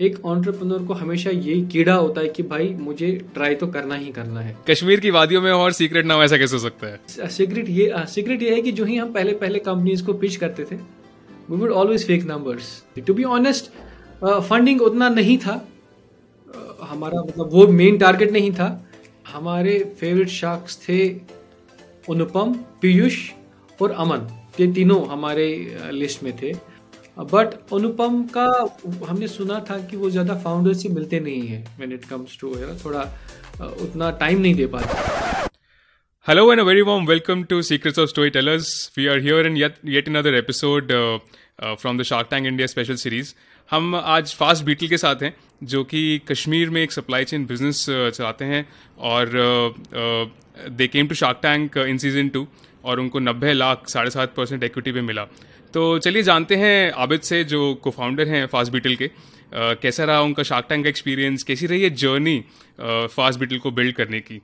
एक ऑन्टरप्रनोर को हमेशा यही कीड़ा होता है कि भाई मुझे ट्राई तो करना ही करना है। कश्मीर की वादियों में और सीक्रेट नाम ऐसा कैसे हो सकता है? सीक्रेट ये सीक्रेट ये है कि जो ही हम पहले पहले कंपनीज़ को पिच करते थे we would always fake numbers to be honest funding उतना नहीं था। uh, हमारा मतलब वो मेन टारगेट नहीं था। हमारे फेवरेट शार्क्स थे अनुपम पीयूष और अमन। ये तीनों हमारे लिस्ट में थे। बट अनुपम का हमने सुना था कि वो ज़्यादा फाउंडर से मिलते नहीं है व्हेन इट कम्स टू थोड़ा उतना टाइम नहीं दे पाते Hello and a very warm to Secrets of Storytellers. We are here in yet yet another episode uh, uh, from the Shark Tank India special series. हम आज fast beetle के साथ हैं जो कि कश्मीर में एक सप्लाई चेन बिज़नेस चलाते हैं और they came to Shark Tank in season two और उनको नब्बे लाख साढ़े सात परसेंट इक्विटी पे मिला तो चलिए जानते हैं आबिद से जो को फाउंडर हैं फास्ट बीटल के। आ, कैसा रहा उनका शार्क टैंक का एक्सपीरियंस कैसी रही है जर्नी फास्ट बीटल को बिल्ड करने की?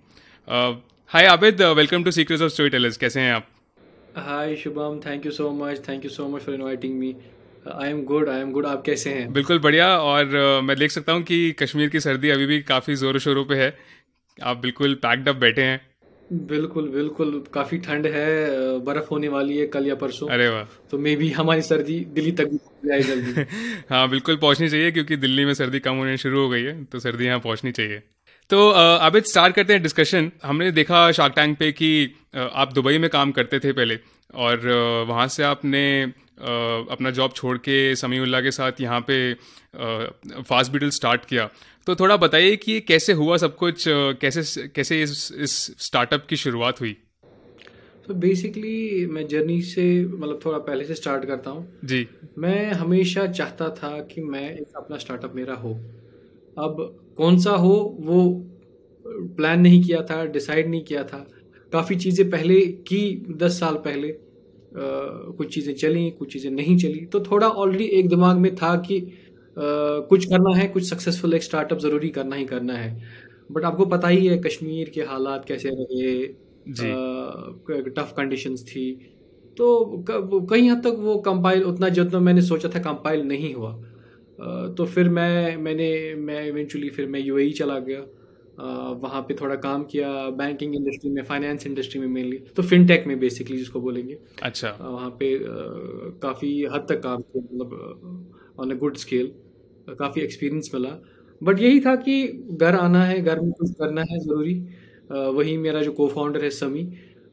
Hi Abid welcome to Secrets of Story Tellers कैसे हैं आप? Hi Shubham thank you so much thank you so much for inviting me I am good I am good आप कैसे हैं? बिल्कुल बढ़िया और uh, मैं देख सकता हूँ कि कश्मीर की सर्दी अभी भी काफ़ी ज़ोरों शोरों पर है। आप बिल्कुल पैक्ड अप बैठे हैं। बिल्कुल बिल्कुल काफ़ी ठंड है बर्फ़ होने वाली है कल या परसों। अरे वाह। तो मे भी हमारी सर्दी दिल्ली तक जाए जल्दी। हाँ बिल्कुल पहुंचनी चाहिए क्योंकि दिल्ली में सर्दी कम होने शुरू हो गई है तो सर्दी यहाँ पहुंचनी चाहिए। तो अब स्टार्ट करते हैं डिस्कशन हमने देखा शार्क टैंक पे कि आप दुबई में काम करते थे पहले। और वहाँ से आपने अपना जॉब छोड़ के समीउल्ला के साथ यहाँ पे फास्ट बीटल स्टार्ट किया। तो थोड़ा बताइए कि कैसे हुआ सब कुछ कैसे कैसे इस इस स्टार्टअप की शुरुआत हुई? तो बेसिकली मैं जर्नी से मतलब थोड़ा पहले से स्टार्ट करता हूँ। जी। मैं हमेशा चाहता था कि मैं एक अपना स्टार्टअप मेरा हो। अब कौन सा हो वो प्लान नहीं किया था डिसाइड नहीं किया था। काफ़ी चीज़ें पहले की दस साल पहले आ, कुछ चीज़ें चली कुछ चीज़ें नहीं चली। तो थोड़ा ऑलरेडी एक दिमाग में था कि आ, कुछ करना है कुछ सक्सेसफुल एक स्टार्टअप ज़रूरी करना ही करना है। बट आपको पता ही है कश्मीर के हालात कैसे रहे टफ कंडीशंस थी। तो कहीं हद तक वो कंपाइल उतना जितना मैंने सोचा था कंपाइल नहीं हुआ। तो फिर मैं मैंने मैं इवेंचुअली फिर मैं यूएई e चला गया। वहाँ पे थोड़ा काम किया बैंकिंग इंडस्ट्री में फाइनेंस इंडस्ट्री में मेनली तो फिनटेक में बेसिकली जिसको बोलेंगे। अच्छा। वहाँ पे काफ़ी हद तक काम किया मतलब ऑन अ गुड स्केल काफ़ी एक्सपीरियंस मिला। बट यही था कि घर आना है घर में कुछ करना है ज़रूरी। वही मेरा जो को फाउंडर है समी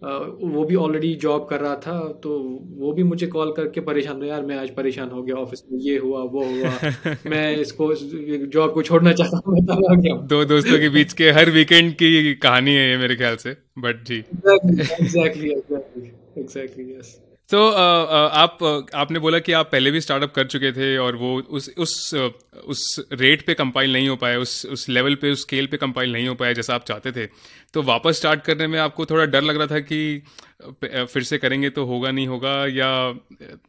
वो भी ऑलरेडी जॉब कर रहा था तो वो भी मुझे कॉल करके परेशान हुआ यार मैं आज परेशान हो गया ऑफ़िस में ये हुआ वो हुआ मैं इसको जॉब को छोड़ना चाहता हूँ दो दोस्तों के बीच के हर वीकेंड की कहानी है ये मेरे ख्याल से बट जी। एग्जैक्टली एग्जैक्टली एग्जैक्टली यस तो आप आपने बोला कि आप पहले भी स्टार्टअप कर चुके थे और वो उस उस उस रेट पे कंपाइल नहीं हो पाया उस उस लेवल पे उस स्केल पे कंपाइल नहीं हो पाया जैसा आप चाहते थे। तो वापस स्टार्ट करने में आपको थोड़ा डर लग रहा था कि फिर से करेंगे तो होगा नहीं होगा या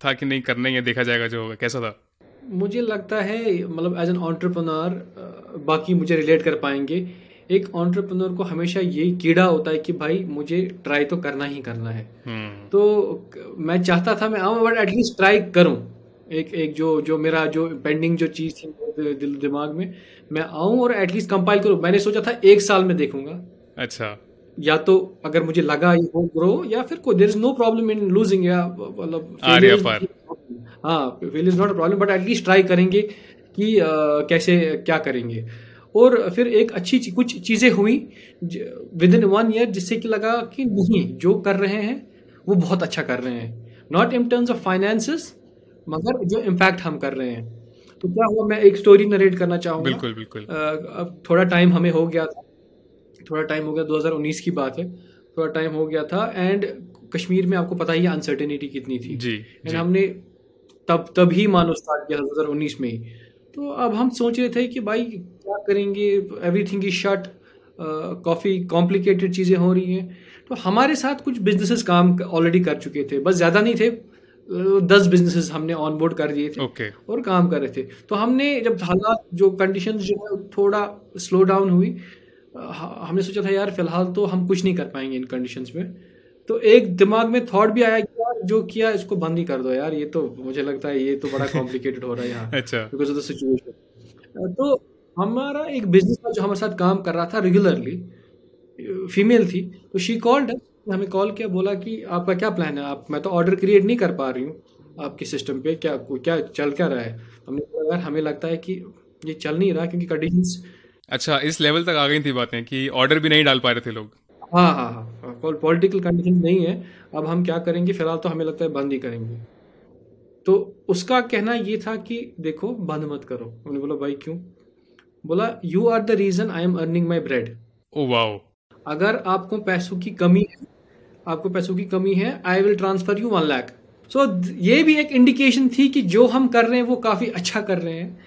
था कि नहीं करना ही देखा जाएगा जो होगा कैसा था? मुझे लगता है मतलब एज एन ऑन्टरप्रनर बाकी मुझे रिलेट कर पाएँगे। एक ऑन्टरप्रनर को हमेशा यही कीड़ा होता है कि भाई मुझे ट्राई तो करना ही करना है। हम्म। तो मैं चाहता था मैं आऊँ बट एटलीस्ट ट्राई करूँ। एक एक जो जो मेरा जो पेंडिंग जो चीज़ थी दिल दिमाग में मैं आऊँ और एटलीस्ट कंपाइल करूँ। मैंने सोचा था एक साल में देखूँगा। अच्छा। या तो अगर मुझे लगा ये हो ग्रो या फिर कोई there is no problem in losing या मतलब हाँ fail is not a problem but at least try करेंगे कि uh, कैसे क्या करेंगे। और फिर एक अच्छी कुछ चीज़ें हुई विद इन वन ईयर जिससे कि लगा कि नहीं जो कर रहे हैं वो बहुत अच्छा कर रहे हैं। Not in terms of finances मगर जो इम्पैक्ट हम कर रहे हैं। तो क्या हुआ मैं एक स्टोरी नरेट करना चाहूँगा। बिल्कुल बिल्कुल। अब थोड़ा टाइम हमें हो गया था। थोड़ा टाइम हो गया 2019 की बात है। थोड़ा टाइम हो गया था एंड कश्मीर में आपको पता ही है अनसर्टेनिटी कितनी थी। जी एंड हमने तब तब ही मानो स्टार्ट किया था दो में ही। तो अब हम सोच रहे थे कि भाई क्या करेंगे? एवरीथिंग इज़ शट काफ़ी कॉम्प्लिकेटेड चीज़ें हो रही हैं। तो हमारे साथ कुछ बिजनेसेस काम ऑलरेडी कर चुके थे। बस ज़्यादा नहीं थे। दस बिजनेसेस हमने ऑन बोर्ड कर दिए थे okay. और काम कर रहे थे। तो हमने जब हालात जो कंडीशन जो है थोड़ा स्लो डाउन हुई हमने सोचा था यार फ़िलहाल तो हम कुछ नहीं कर पाएँगे इन कंडीशंस में। तो एक दिमाग में थॉट भी आया कि यार जो किया इसको बंद ही कर दो यार। ये तो मुझे लगता है ये तो बड़ा कॉम्प्लिकेटेड हो रहा है यहाँ अच्छा। बिकॉज़ ऑफ़ द सिचुएशन तो हमारा एक बिज़नेस जो हमारे साथ काम कर रहा था रेगुलरली फीमेल थी तो शी कॉल्ड हमें कॉल किया बोला कि आपका क्या प्लान है? आप मैं तो ऑर्डर क्रिएट नहीं कर पा रही हूँ आपके सिस्टम पे क्या क्या चल क्या रहा है? हमने बोला यार हमें लगता है कि ये चल नहीं रहा क्योंकि कंडीशंस अच्छा इस लेवल तक आ गई थी बातें कि ऑर्डर भी नहीं डाल पा रहे थे लोग। हाँ हाँ हाँ पॉलिटिकल कंडीशन नहीं है। अब हम क्या करेंगे? फ़िलहाल तो हमें लगता है बंद ही करेंगे। तो उसका कहना ये था कि देखो बंद मत करो। उन्होंने बोला भाई क्यों? बोला you are the reason I am earning my bread oh wow अगर आपको पैसों की कमी है आपको पैसों की कमी है I will transfer you one lakh so ये भी एक इंडिकेशन थी कि जो हम कर रहे हैं वो काफ़ी अच्छा कर रहे हैं।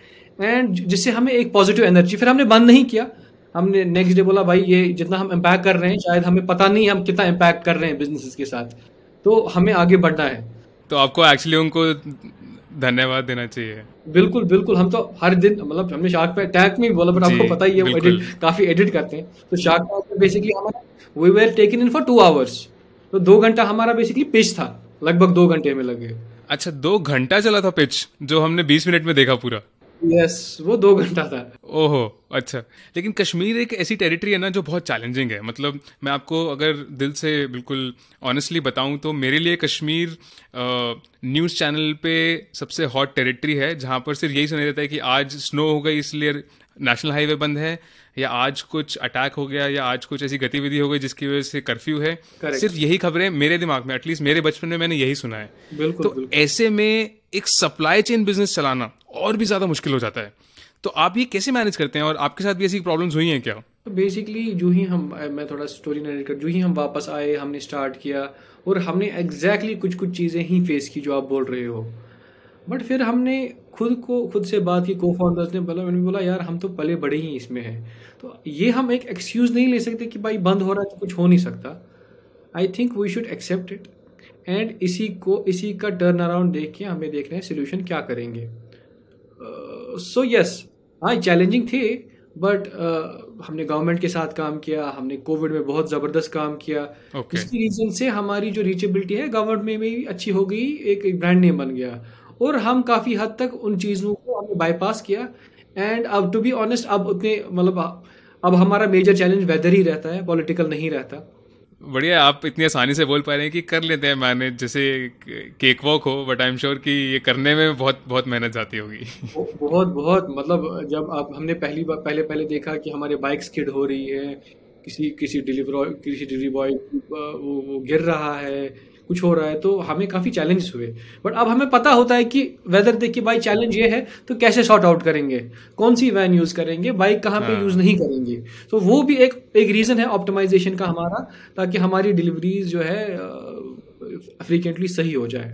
एंड जिससे हमें एक पॉजिटिव एनर्जी फिर हमने बंद नहीं किया। हमने नेक्स्ट डे बोला भाई ये जितना हम इम्पैक्ट कर रहे हैं शायद हमें पता नहीं हम कितना इम्पैक्ट कर रहे हैं बिज़नेस के साथ. तो हमें आगे बढ़ना है। तो आपको एक्चुअली उनको धन्यवाद देना चाहिए। बिल्कुल बिल्कुल हम तो हर दिन मतलब हमने शार्क पे टैंक में बोला बट आपको पता ही है एडिट काफ़ी एडिट करते हैं। तो शार्क में बेसिकली हमारा we were taken in for two hours तो दो घंटा हमारा बेसिकली पिच था लगभग दो घंटे में लगे। अच्छा दो घंटा चला था पिच जो हमने बीस मिनट में देखा पूरा। यस वो दो घंटा था। ओहो अच्छा। लेकिन कश्मीर एक ऐसी टेरिटरी है ना जो बहुत चैलेंजिंग है। मतलब मैं आपको अगर दिल से बिल्कुल ऑनेस्टली बताऊँ तो मेरे लिए कश्मीर न्यूज़ चैनल पे सबसे हॉट टेरिटरी है जहाँ पर सिर्फ़ यही सुना देता है कि आज स्नो हो गई इसलिए नेशनल हाईवे बंद है या आज कुछ अटैक हो गया या आज कुछ ऐसी गतिविधि हो गई जिसकी वजह से कर्फ्यू है। Correct. सिर्फ़ यही खबरें मेरे दिमाग में एटलीस्ट मेरे बचपन में मैंने यही सुना है। बिल्कुल, तो बिल्कुल. ऐसे में एक सप्लाई चेन बिज़नेस चलाना और भी ज़्यादा मुश्किल हो जाता है। तो आप ये कैसे मैनेज करते हैं और आपके साथ भी ऐसी प्रॉब्लम्स हुई हैं क्या? तो बेसिकली जो ही हम मैं थोड़ा स्टोरी नरेट कर, जो ही हम वापस आए, हमने स्टार्ट किया और हमने एग्जैक्टली exactly कुछ कुछ चीज़ें ही फेस की जो आप बोल रहे हो। बट फिर हमने खुद को, खुद से बात की को फाउंडर्स ने बोला मैंने बोला, यार, हम तो पले बड़े ही इसमें हैं। तो ये हम एक एक्सक्यूज़ नहीं ले सकते कि भाई बंद हो रहा है तो कुछ हो नहीं सकता। I think we should accept it and इसी को इसी का टर्न अराउंड देख के हमें देख रहे हैं सोल्यूशन क्या करेंगे। सो यस हाँ चैलेंजिंग थे बट uh, हमने गवर्नमेंट के साथ काम किया हमने कोविड में बहुत ज़बरदस्त काम किया। Okay. इसकी रीज़न से हमारी जो रीचेबिलिटी है गवर्नमेंट में भी अच्छी हो गई एक, एक ब्रांड नेम बन गया। और हम काफ़ी हद तक उन चीज़ों को हमने बाईपास किया। एंड अब टू बी ऑनेस्ट अब उतने मतलब अब हमारा मेजर चैलेंज वेदर ही रहता है पॉलिटिकल नहीं रहता। बढ़िया आप इतनी आसानी से बोल पा रहे हैं कि कर लेते हैं मैनेज जैसे केक वॉक हो बट आई एम श्योर कि ये करने में बहुत बहुत मेहनत जाती होगी। बहुत बहुत मतलब जब आप हमने पहली बार पहले पहले देखा कि हमारे बाइक स्किड हो रही है किसी किसी डिलीवर किसी डिलीवरी बॉय वो, वो गिर रहा है कुछ हो रहा है तो हमें काफ़ी चैलेंजेस हुए। बट अब हमें पता होता है कि वेदर देख के भाई चैलेंज ये है तो कैसे शॉर्ट आउट करेंगे? कौन सी वैन यूज़ करेंगे? बाइक कहाँ पे यूज़ हाँ। नहीं करेंगे? तो वो भी एक एक रीज़न है ऑप्टिमाइजेशन का हमारा ताकि हमारी डिलीवरीज जो है फ्रीकेंटली सही हो जाए।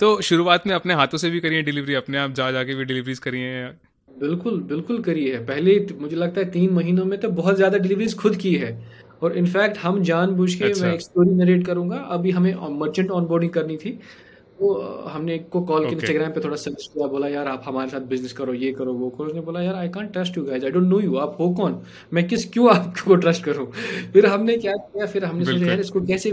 तो शुरुआत में अपने हाथों से भी करिए डिलीवरी अपने आप जा जाके भी डिलीवरीज करिए। बिल्कुल बिल्कुल करी है पहले मुझे लगता है तीन महीनों में तो बहुत ज़्यादा डिलीवरीज खुद की है। और इनफैक्ट हम जानबूझ के अच्छा। मैं एक स्टोरी नरेट करूँगा। अभी हमें मर्चेंट ऑनबोर्डिंग करनी थी। तो हमने एक को कॉल किया इंस्टाग्राम पे थोड़ा सर्च किया बोला यार आप हमारे साथ बिज़नेस करो ये करो वो करो। उसने बोला यार I can't trust you guys I don't know you आप हो कौन? मैं किस क्यों आपको ट्रस्ट करूँ? फिर हमने क्या किया? फिर हमने सोचा यार इसको कैसे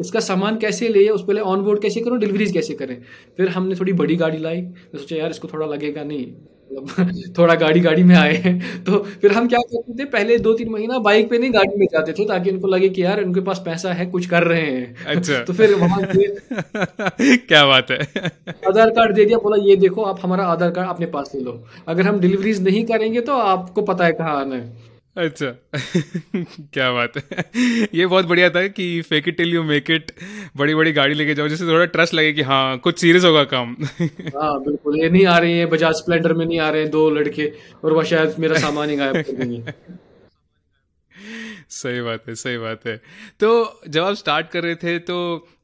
इसका सामान कैसे ले उस पहले ऑन बोर्ड कैसे करो डिलीवरीज कैसे करें? फिर हमने थोड़ी बड़ी गाड़ी लाई। तो सोचा यार इसको थोड़ा लगेगा नहीं। मतलब थोड़ा गाड़ी गाड़ी में आए हैं। तो फिर हम क्या करते थे पहले दो तीन महीना बाइक पे नहीं गाड़ी में जाते थे ताकि उनको लगे कि यार उनके पास पैसा है कुछ कर रहे हैं। अच्छा। तो फिर वहाँ से क्या बात है। आधार कार्ड दे दिया बोला ये देखो आप हमारा आधार कार्ड अपने पास ले लो। अगर हम डिलीवरीज नहीं करेंगे तो आपको पता है कहाँ आना है। अच्छा। क्या बात है। ये बहुत बढ़िया था कि fake it till you make it बड़ी बड़ी गाड़ी लेके जाओ जिससे थोड़ा ट्रस्ट लगे कि हाँ कुछ सीरियस होगा काम। हाँ बिल्कुल ये नहीं आ रही है बजाज स्प्लेंडर में नहीं आ रहे हैं दो लड़के और वह शायद मेरा सामान ही गायब कर देंगे। सही बात है सही बात है। तो जब आप स्टार्ट कर रहे थे तो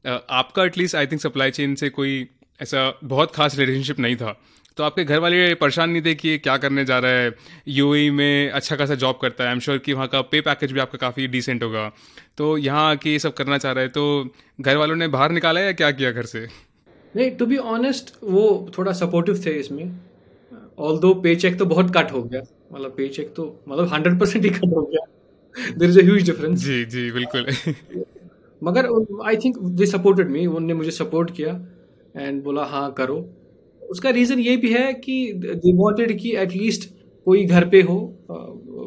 आपका at least I think supply chain से कोई ऐसा बहुत खास रिलेशनशिप नहीं था। तो आपके घर वाले परेशान नहीं थे कि क्या करने जा रहा है? यूएई e में अच्छा खासा जॉब करता है। आई एम श्योर कि वहाँ का पे पैकेज भी आपका काफ़ी डिसेंट होगा। तो यहाँ आके ये सब करना चाह रहे हैं। तो घर वालों ने बाहर निकाला या क्या किया घर से? नहीं टू बी ऑनेस्ट वो थोड़ा सपोर्टिव थे इसमें। ऑल दो पे चेक तो बहुत कट हो गया। मतलब पे चेक तो मतलब हंड्रेड परसेंट ही कट हो गया। देर इज़ अज डिफरेंस जी जी बिल्कुल। मगर I think they supported me उन्होंने मुझे सपोर्ट किया। एंड बोला हाँ करो। उसका रीज़न ये भी है कि दे वांटेड कि एटलीस्ट कोई घर पे हो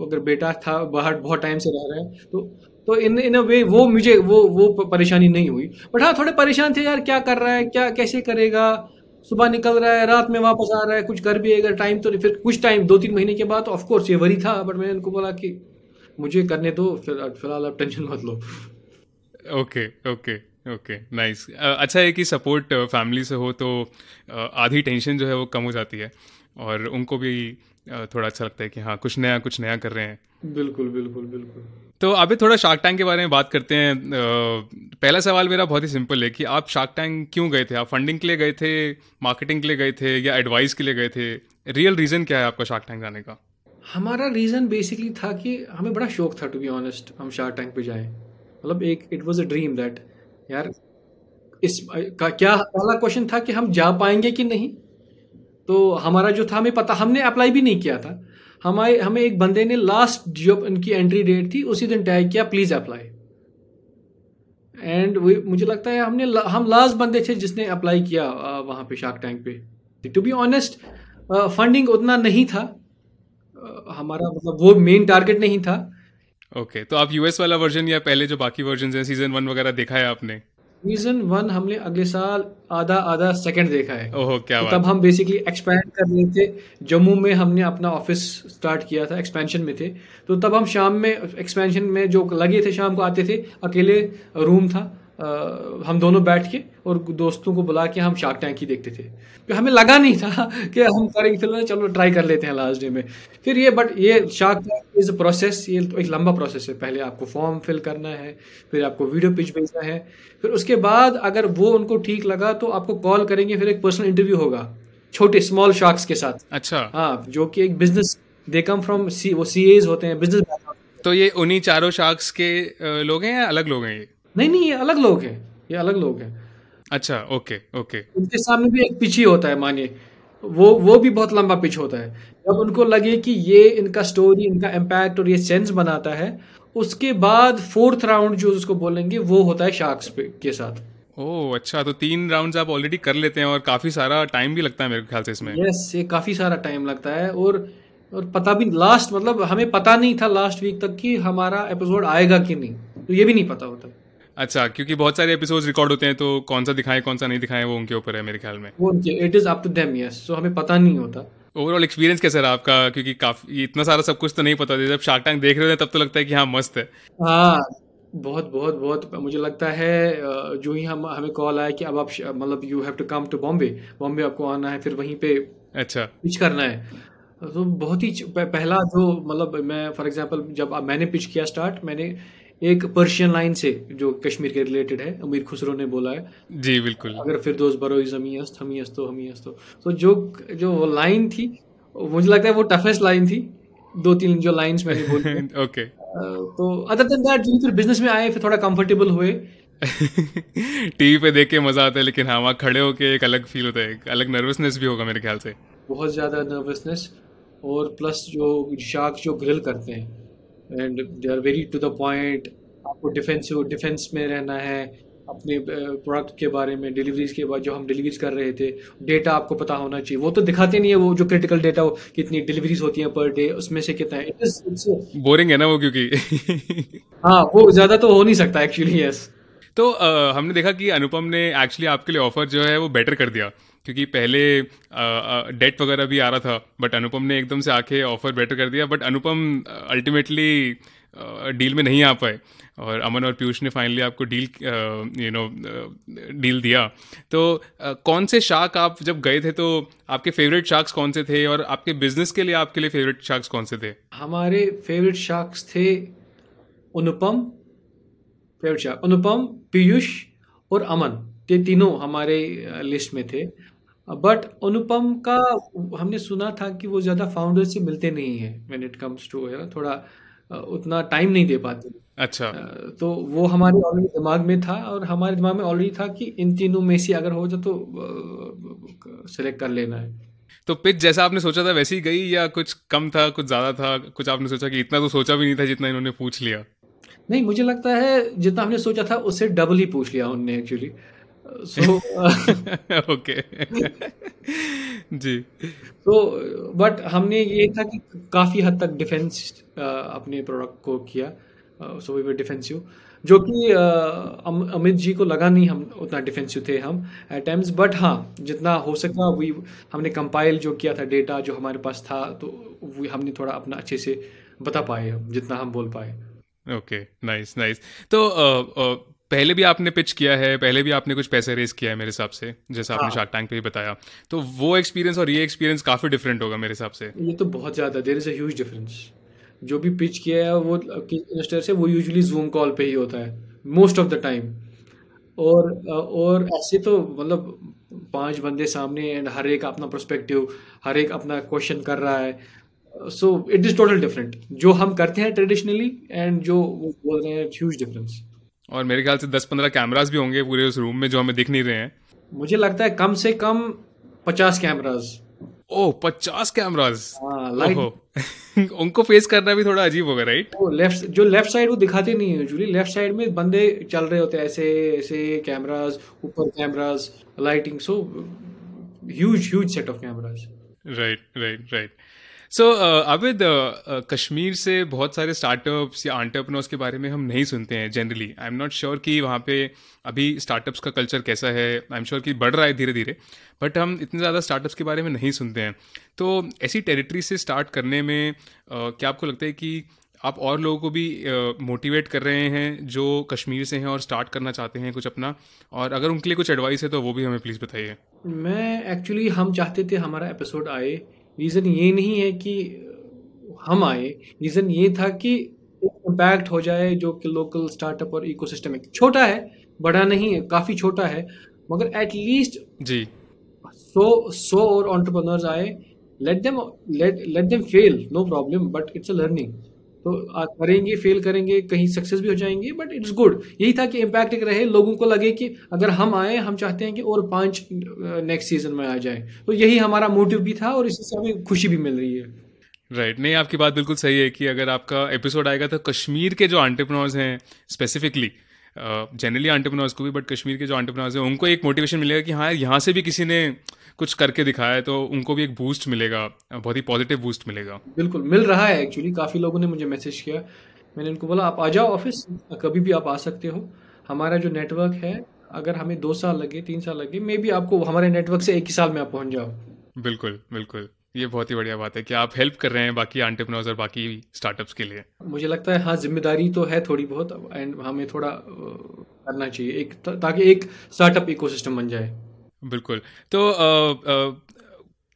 अगर बेटा था, बाहर बहुत टाइम से रह रहा है तो तो इन इन अ वे वो मुझे, वो वो परेशानी नहीं हुई। बट हाँ थोड़े परेशान थे, यार क्या कर रहा है, क्या, कैसे करेगा? सुबह निकल रहा है, रात में वापस आ रहा है, कुछ कर भी अगर टाइम तो फिर कुछ टाइम दो तीन महीने के बाद ऑफ़ कोर्स ये वरी था बट मैंने उनको बोला कि मुझे करने दो फ़िलहाल आप टेंशन मत लो। ओके ओके ओके नाइस अच्छा है कि सपोर्ट फैमिली से हो तो आधी टेंशन जो है वो कम हो जाती है और उनको भी थोड़ा अच्छा लगता है कि हाँ कुछ नया कुछ नया कर रहे हैं। बिल्कुल बिल्कुल बिल्कुल। तो अभी थोड़ा शार्क टैंक के बारे में बात करते हैं। पहला सवाल मेरा बहुत ही सिंपल है कि आप शार्क टैंक क्यों गए थे? आप फंडिंग के लिए गए थे मार्केटिंग के लिए गए थे या एडवाइस के लिए गए थे? रियल रीज़न क्या है आपका शार्क टैंक जाने का? हमारा रीज़न बेसिकली था कि हमें बड़ा शौक था टू बी ऑनेस्ट हम शार्क टैंक पे जाएँ। मतलब एक it was a dream that यार, इस, का, क्या पहला क्वेश्चन था कि हम जा पाएँगे कि नहीं? तो हमारा जो था, हमें पता, हमने अप्लाई भी नहीं किया था। हमारे, हमें एक बंदे ने लास्ट जो उनकी एंट्री डेट थी, उसी दिन टैग किया प्लीज़ अप्लाई एंड मुझे लगता है हमने हम लास्ट बंदे थे जिसने अप्लाई किया वहाँ पे शार्क टैंक पे। टू बी ऑनेस्ट फंडिंग उतना नहीं था। हमारा मतलब वो मेन टारगेट नहीं था। ओके तो आप यूएस वाला वर्जन या पहले जो बाकी वर्जन हैं सीज़न वन वगैरह देखा है आपने? सीज़न वन हमने अगले साल आधा आधा सेकंड देखा है। ओहो क्या तो तब हम बेसिकली एक्सपैंड कर रहे थे। जम्मू में हमने अपना ऑफ़िस स्टार्ट किया था एक्सपेंशन में थे। तो तब हम शाम में एक्सपेंशन में जो लगे थे शाम को आते थे अकेले रूम था। हम दोनों बैठ के और दोस्तों को बुला के हम शार्क टैंक ही देखते थे। तो हमें लगा नहीं था कि हम करेंगे फ़िल्म चलो ट्राई कर लेते हैं लास्ट डे में। फिर ये बट ये Shark Tank is a process ये तो एक लंबा प्रोसेस है। पहले आपको फॉर्म फिल करना है फिर आपको वीडियो पिच भेजना है फिर उसके बाद अगर वो उनको ठीक लगा तो आपको कॉल करेंगे फिर एक पर्सनल इंटरव्यू होगा छोटे स्मॉल शार्क्स के साथ। अच्छा। हाँ जो कि एक बिज़नेस दे कम फ्रॉम सी वो सी होते हैं बिज़नेस तो ये उन्हीं चारों शार्क्स के लोग हैं या अलग लोग हैं ये? नहीं नहीं ये अलग लोग हैं ये अलग लोग हैं। अच्छा ओके ओके। उनके सामने भी एक पिच ही होता है मानिए। वो वो भी बहुत लंबा पिच होता है। जब उनको लगे कि ये इनका स्टोरी इनका इम्पैक्ट और ये सेंस बनाता है उसके बाद फोर्थ राउंड जो उसको बोलेंगे वो होता है शार्क्स पे के साथ। ओह अच्छा तो तीन राउंड्स आप ऑलरेडी कर लेते हैं और काफ़ी सारा टाइम भी लगता है मेरे ख्याल से इसमें। यस ये काफ़ी सारा टाइम लगता है और और पता भी लास्ट मतलब हमें पता नहीं था लास्ट वीक तक कि हमारा एपिसोड आएगा कि नहीं। तो ये भी नहीं पता होता। अच्छा क्योंकि बहुत सारे एपिसोड रिकॉर्ड होते हैं तो कौन सा दिखाएँ कौन सा नहीं दिखाएँ वो उनके ऊपर है मेरे ख्याल में। वो उनके it is up to them yes so हमें पता नहीं होता। ओवरऑल एक्सपीरियंस कैसा रहा आपका? क्योंकि काफ़ी इतना सारा सब कुछ तो नहीं पता जब शार्क टैंक देख रहे होते तब तो लगता है कि हाँ मस्त है। हाँ बहुत बहुत बहुत मुझे लगता है जो ही हम हमें कॉल आया कि अब आप मतलब you have to come to Bombay Bombay आपको आना है फिर वहीं पे अच्छा। पिच करना है। तो बहुत ही पहला जो मतलब मैं फॉर एग्जांपल जब मैंने पिच किया स्टार्ट मैंने एक पर्शियन लाइन से जो कश्मीर के रिलेटेड है अमीर खुसरो ने बोला है। जी बिल्कुल। अगर फिर दोस्त बरो इज़ हमी अस्त हमी अस्तो हमी अस्तो तो जो जो लाइन थी मुझे लगता है वो टफेस्ट लाइन थी। दो तीन जो लाइंस मैंने बोली ओके तो अदर देन दैट फिर बिज़नेस में आए फिर थोड़ा कंफर्टेबल हुए। टीवी पे देख के मज़ा आता है लेकिन हाँ वहाँ खड़े होके एक अलग फील होता है एक अलग नर्वसनेस भी होगा मेरे ख्याल से। बहुत ज़्यादा नर्वसनेस और प्लस जो शार्क जो ग्रिल करते हैं। And they are very to the point आपको डिफेंस डिफेंस में रहना है। अपने प्रोडक्ट के बारे में डिलीवरीज के बाद जो हम डिलीवरीज कर रहे थे डेटा आपको पता होना चाहिए। वो तो दिखाते नहीं है वो जो क्रिटिकल डेटा हो कितनी डिलीवरीज होती हैं पर डे उसमें से कितना है। बोरिंग है ना वो क्योंकि? हाँ वो ज़्यादा तो हो नहीं सकता एक्चुअली यस तो आ, हमने देखा कि अनुपम ने एक्चुअली आपके लिए ऑफ़र जो है वो बेटर कर दिया। क्योंकि पहले डेट वगैरह भी आ रहा था बट अनुपम ने एकदम से आके ऑफ़र बेटर कर दिया बट अनुपम अल्टीमेटली डील में नहीं आ पाए। और अमन और पीयूष ने फाइनली आपको डील यू नो डील दिया। तो uh, कौन से शार्क आप जब गए थे तो आपके फेवरेट शार्क्स कौन से थे और आपके बिज़नेस के लिए आपके लिए फेवरेट शार्क्स कौन से थे? हमारे फेवरेट शार्क्स थे अनुपम फेवरेट शार्क अनुपम पीयूष और अमन। ये तीनों हमारे लिस्ट में थे। बट अनुपम का हमने सुना था कि वो ज़्यादा फाउंडर से मिलते नहीं है व्हेन इट कम्स टू थोड़ा उतना टाइम नहीं दे पाते। अच्छा। तो वो हमारे ऑलरेडी दिमाग में था और हमारे दिमाग में ऑलरेडी था कि इन तीनों में से अगर हो जाए तो सिलेक्ट कर लेना है। तो पिच जैसा आपने सोचा था वैसे ही गई या कुछ कम था कुछ ज़्यादा था? कुछ आपने सोचा कि इतना तो सोचा भी नहीं था जितना इन्होंने पूछ लिया? नहीं मुझे लगता है जितना हमने सोचा था उससे डबल ही पूछ लिया उनने एक्चुअली सो ओके जी। तो बट हमने ये था कि काफ़ी हद तक डिफेंस अपने प्रोडक्ट को किया। सो वी वर डिफेंसिव जो कि अमित जी को लगा नहीं हम उतना डिफेंसिव थे हम एट टाइम्स बट हाँ जितना हो सका वी हमने कंपाइल जो किया था डेटा जो हमारे पास था तो वो हमने थोड़ा अपना अच्छे से बता पाए हम जितना हम बोल पाए। ओके नाइस नाइस तो uh, uh, पहले भी आपने पिच किया है पहले भी आपने कुछ पैसे रेस किया है मेरे हिसाब से जैसा आपने शार्क टैंक पे भी बताया। तो वो एक्सपीरियंस और ये एक्सपीरियंस काफ़ी डिफरेंट होगा मेरे हिसाब से। ये तो बहुत ज़्यादा there is a huge difference जो भी पिच किया है वो इन्वेस्टर से वो यूजुअली जूम कॉल पे ही होता है मोस्ट ऑफ़ द टाइम और और ऐसे तो मतलब पाँच बंदे सामने एंड हर एक अपना प्रोस्पेक्टिव हर एक अपना क्वेश्चन कर रहा है। So it is total different जो हम करते हैं ट्रेडिशनली एंड जो वो बोल रहे हैं ह्यूज डिफरेंस और मेरे ख्याल से दस पंद्रह कैमराज भी होंगे पूरे उस रूम में जो हमें दिख नहीं रहे हैं। मुझे लगता है कम से कम पचास कैमराज ओह पचास कैमराज उनको फेस करना भी थोड़ा अजीब होगा राइट वो लेफ़्ट जो लेफ़्ट साइड वो दिखाते नहीं है यूजुअली लेफ़्ट साइड में बंदे चल रहे होते हैं ऐसे ऐसे कैमराज ऊपर cameras lighting so huge huge set of cameras right right right so Abid Kashmir से बहुत सारे स्टार्टअप्स या आंटरप्रनोर्स के बारे में हम नहीं सुनते हैं generally I am not sure कि वहाँ पे अभी स्टार्टअप्स का कल्चर कैसा है. आई एम श्योर कि बढ़ रहा है धीरे धीरे बट हम इतने ज़्यादा स्टार्टअप्स के बारे में नहीं सुनते हैं. तो ऐसी टेरिटरी से स्टार्ट करने में uh, क्या आपको लगता है कि आप और लोगों को भी मोटिवेट uh, कर रहे हैं जो कश्मीर से हैं और स्टार्ट करना चाहते हैं कुछ अपना? और अगर उनके लिए कुछ एडवाइस है तो वो भी हमें प्लीज़ बताइए। मैं एक्चुअली हम चाहते थे हमारा एपिसोड आए रीज़न ये नहीं है कि हम आए रीज़न ये था कि इम्पैक्ट हो जाए जो कि लोकल स्टार्टअप और इकोसिस्टम है छोटा है बड़ा नहीं है काफ़ी छोटा है मगर एटलीस्ट जी। सो सो और ऑन्टरप्रनर्स आए let them let let them fail no problem but it's a learning तो करेंगे फेल करेंगे, कहीं सक्सेस भी हो जाएँगे बट इट्स गुड यही था कि इम्पैक्ट एक रहे, लोगों को लगे कि अगर हम आए, हम चाहते हैं कि और पाँच नेक्स्ट सीज़न में आ जाए। तो यही हमारा मोटिव भी था और इससे हमें खुशी भी मिल रही है। Right right. नहीं, आपकी बात बिल्कुल सही है कि अगर आपका एपिसोड आएगा तो कश्मीर के जो आंटरप्रनोर्स हैं स्पेसिफिकली जनरली आंटरप्रनोर्स को भी बट कश्मीर के जो आंटरप्रनोर्स हैं, उनको एक मोटिवेशन मिलेगा कि हाँ यहाँ से भी किसी ने कुछ करके दिखाया है तो उनको भी एक बूस्ट मिलेगा बहुत ही पॉजिटिव बूस्ट मिलेगा। बिल्कुल मिल रहा है एक्चुअली काफ़ी लोगों ने मुझे मैसेज किया। मैंने उनको बोला आप आ जाओ ऑफ़िस कभी भी आप आ सकते हो। हमारा जो नेटवर्क है अगर हमें दो साल लगे तीन साल लगे मे बी आपको हमारे नेटवर्क से एक ही साल में आप पहुँच जाओ। बिल्कुल बिल्कुल। ये बहुत ही बढ़िया बात है कि आप हेल्प कर रहे हैं बाकी आंटरप्रनोर्स और बाकी स्टार्टअप्स के लिए। मुझे लगता है हाँ ज़िम्मेदारी तो है थोड़ी बहुत एंड हमें थोड़ा करना चाहिए एक ताकि एक स्टार्टअप इकोसिस्टम बन जाए। बिल्कुल। तो आ, आ,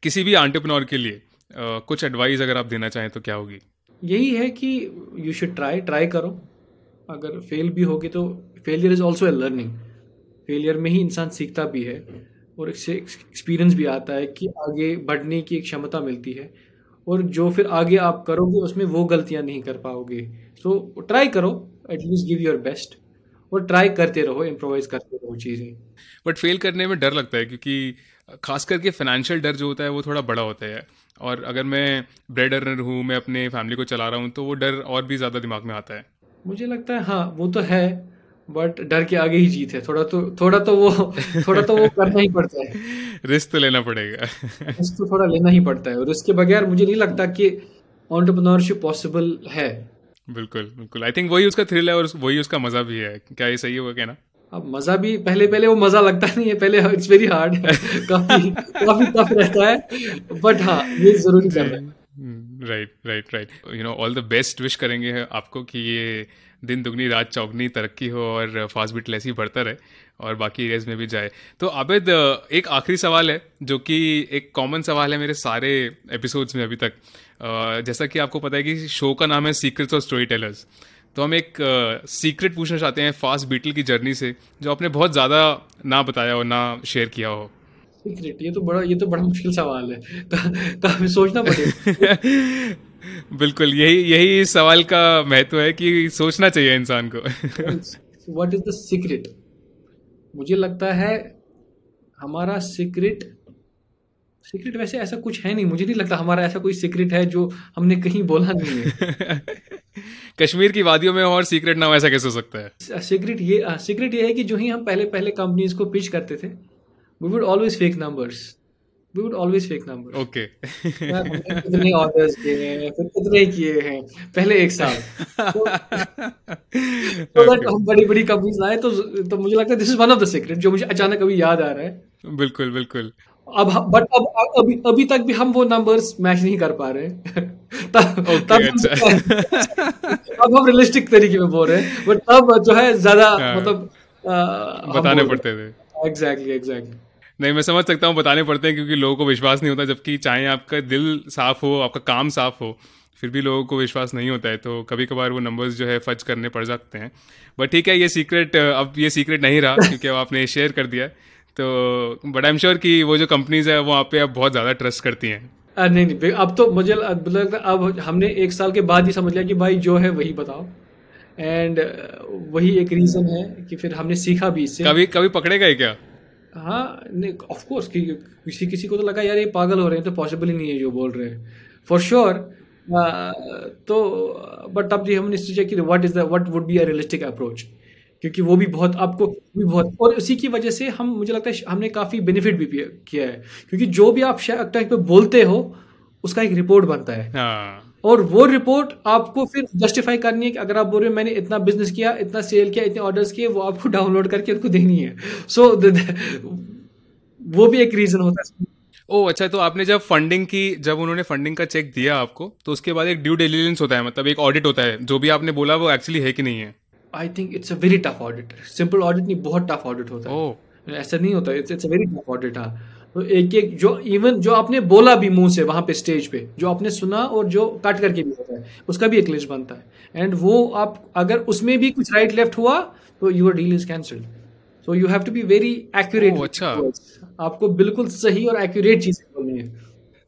किसी भी आंटरप्रनोर के लिए आ, कुछ एडवाइस अगर आप देना चाहें तो क्या होगी? यही है कि यू शुड ट्राई ट्राई करो। अगर फेल भी होगी तो failure is also a learning failure में ही इंसान सीखता भी है और इससे एक्सपीरियंस भी आता है कि आगे बढ़ने की एक क्षमता मिलती है और जो फिर आगे आप करोगे उसमें वो गलतियाँ नहीं कर पाओगे। सो so, ट्राई करो at least give your best और ट्राई करते रहो इम्प्रोवाइज करते रहो चीज़ें। बट फेल करने में डर लगता है क्योंकि खास करके फाइनेंशियल डर जो होता है वो थोड़ा बड़ा होता है। और अगर मैं ब्रेड अर्नर हूँ मैं अपने फैमिली को चला रहा हूँ तो वो डर और भी ज़्यादा दिमाग में आता है। मुझे लगता है हाँ वो तो है बट डर के आगे ही जीत है। थोड़ा तो थोड़ा तो वो थोड़ा तो वो करना ही पड़ता है। रिस्क तो लेना पड़ेगा। रिस्क तो थोड़ा लेना ही पड़ता है। और इसके बगैर मुझे नहीं लगता कि ऑन्टरप्रनोरशिप पॉसिबल है। बिल्कुल बिल्कुल। आई थिंक वही उसका थ्रिल है और वही उसका मज़ा भी है। क्या ये सही होगा क्या ना? अब मज़ा भी पहले पहले वो मज़ा लगता नहीं है पहले इट्स वेरी हार्ड काफ़ी काफ़ी टफ रहता है बट हाँ ये ज़रूरी कर रहा है right right right you know all the best wish करेंगे आपको कि ये दिन दुगनी रात चौगनी तरक्की हो और फास्ट बिट ऐसी बढ़ता रहे और बाकी एरियाज़ में भी जाए। तो आबिद एक आखिरी सवाल है जो कि एक कॉमन सवाल है मेरे सारे एपिसोड्स में अभी तक। जैसा कि आपको पता है कि शो का नाम है सीक्रेट्स ऑफ़ स्टोरी टेलर्स तो हम एक सीक्रेट पूछना चाहते हैं फास्ट बीटल की जर्नी से जो आपने बहुत ज़्यादा ना बताया हो ना शेयर किया हो। सीक्रेट ये तो बड़ा ये तो बड़ा मुश्किल सवाल है। काफ़ी सोचना पड़ेगा। बिल्कुल यही यही इस सवाल का महत्व है कि सोचना चाहिए इंसान को। वट इज़ द सीक्रेट मुझे लगता है हमारा सीक्रेट सीक्रेट वैसे ऐसा कुछ है नहीं मुझे नहीं लगता हमारा ऐसा कोई सीक्रेट है जो हमने कहीं बोला नहीं है। कश्मीर की वादियों में और सीक्रेट नाम ऐसा कैसे हो सकता है? सीक्रेट ये सीक्रेट ये है कि जो ही हम पहले पहले कंपनीज़ को पिच करते थे we would always fake numbers we would always fake number okay कितने ऑर्डर्स किए हैं फिर कितने किए हैं पहले एक साल। तो, तो हम बड़ी बड़ी कंपनीज़ लाए तो तो मुझे लगता है this is one of the secret जो मुझे अचानक अभी याद आ रहा है। बिल्कुल बिल्कुल। अब बट अब अभी अभी तक भी हम वो नंबर्स मैच नहीं कर पा रहे तब तब अच्छा। अब हम रियलिस्टिक तरीके में बोल रहे हैं बट तब जो है ज़्यादा हाँ। मतलब बताने पड़ते थे। एग्जैक्टली एग्जैक्टली नहीं मैं समझ सकता हूँ बताने पड़ते हैं क्योंकि लोगों को विश्वास नहीं होता जबकि चाहे आपका दिल साफ़ हो आपका काम साफ़ हो फिर भी लोगों को विश्वास नहीं होता है तो कभी कभार वो नंबर्स जो है फज करने पड़ सकते हैं। बट ठीक है ये सीक्रेट अब ये सीक्रेट नहीं रहा क्योंकि अब आपने शेयर कर दिया तो बट आई एम श्योर कि वो जो कंपनीज़ है वो आप पे अब बहुत ज़्यादा ट्रस्ट करती हैं। नहीं नहीं अब तो मुझे लगता अब हमने एक साल के बाद ही समझ लिया कि भाई जो है वही बताओ। एंड वही एक रीज़न है कि फिर हमने सीखा भी इससे। कभी कभी पकड़े गए क्या? हाँ नहीं ऑफ़ कोर्स कि किसी किसी को तो लगा यार ये पागल हो रहे हैं तो पॉसिबल ही नहीं है जो बोल रहे हैं। फॉर श्योर तो बट अब हमने सोचा कि what is the what would be a realistic approach क्योंकि वो भी बहुत आपको भी बहुत और उसी की वजह से हम मुझे लगता है हमने काफ़ी बेनिफिट भी किया है। क्योंकि जो भी आप शार्क टैंक पे बोलते हो उसका एक रिपोर्ट बनता है। हाँ। और वो रिपोर्ट आपको फिर जस्टिफाई करनी है कि अगर आप बोल रहे हो मैंने इतना बिज़नेस किया इतना सेल किया इतने ऑर्डर्स किए वो आपको डाउनलोड करके उनको देनी है। सो so, वो भी एक रीजन होता है। ओ अच्छा तो आपने जब फंडिंग की जब उन्होंने फंडिंग का चेक दिया आपको तो उसके बाद एक ड्यू डिलीजेंस होता है मतलब एक ऑडिट होता है जो भी आपने बोला वो एक्चुअली है कि नहीं है? I think it's a very tough audit simple audit नहीं बहुत टफ ऑडिट होता है। Oh. ऐसा नहीं होता it's a very tough audit हाँ। तो एक एक जो इवन जो आपने बोला भी मुँह से वहाँ पे स्टेज पे जो आपने सुना और जो कट करके भी होता है उसका भी एक लिस्ट बनता है। एंड वो आप अगर उसमें भी कुछ राइट लेफ़्ट हुआ तो your deal is cancelled so you have to be very accurate अच्छा। आपको बिल्कुल सही और एक्यूरेट चीज़ें बोलनी है।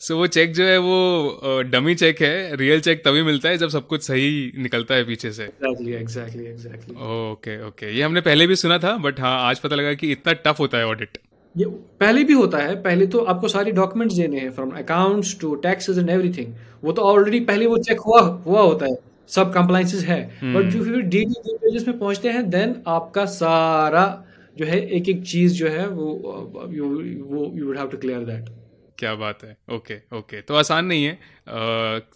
सो so, वो चेक जो है वो डमी चेक है रियल चेक तभी मिलता है जब सब कुछ सही निकलता है पीछे से। Exactly exactly exactly okay okay ये हमने पहले भी सुना था बट हाँ आज पता लगा कि इतना टफ होता है ऑडिट ये पहले भी होता है पहले तो आपको सारी डॉक्यूमेंट्स देने हैं from accounts to taxes and everything वो तो ऑलरेडी पहले वो चेक हुआ हुआ होता है। सब कंप्लाइंसेस है। बट. जो फिर डी डी में पहुँचते हैं देन आपका सारा जो है एक एक चीज़ जो है वो यू वो you would have to clear that क्या बात है? ओके ओके तो आसान नहीं है।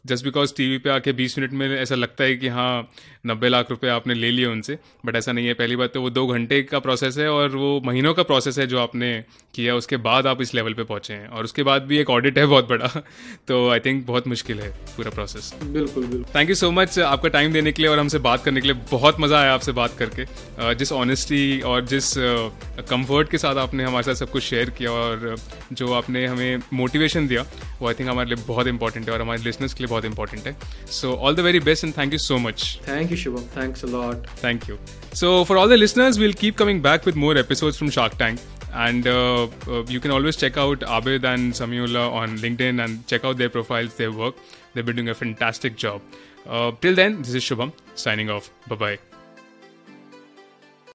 जस्ट बिकॉज़ टीवी पे आके 20 मिनट में ऐसा लगता है कि हाँ नब्बे लाख रुपए आपने ले लिए उनसे बट ऐसा नहीं है। पहली बात तो वो दो घंटे का प्रोसेस है और वो महीनों का प्रोसेस है जो आपने किया उसके बाद आप इस लेवल पे पहुँचे हैं। और उसके बाद भी एक ऑडिट है बहुत बड़ा तो आई थिंक बहुत मुश्किल है पूरा प्रोसेस बिल्कुल बिल्कुल। थैंक यू सो मच आपका टाइम देने के लिए और हमसे बात करने के लिए। बहुत मज़ा आया आपसे बात करके। जिस ऑनेस्टी और जिस कंफर्ट के साथ आपने हमारे साथ सब कुछ शेयर किया और जो आपने हमें मोटिवेशन दिया वो आई थिंक हमारे लिए बहुत इंपॉर्टेंट है और हमारे लिसनर्स के लिए बहुत इंपॉर्टेंट है so all the very best and thank you so much thank you Shubham thanks a lot thank you so for all the listeners will keep coming back with more episodes from Shark Tank and uh, uh, you can always check out Abid and Samyula on LinkedIn and check out their profiles, their work. They've been doing a fantastic job. Uh, till then, this is Shubham signing off. Bye bye.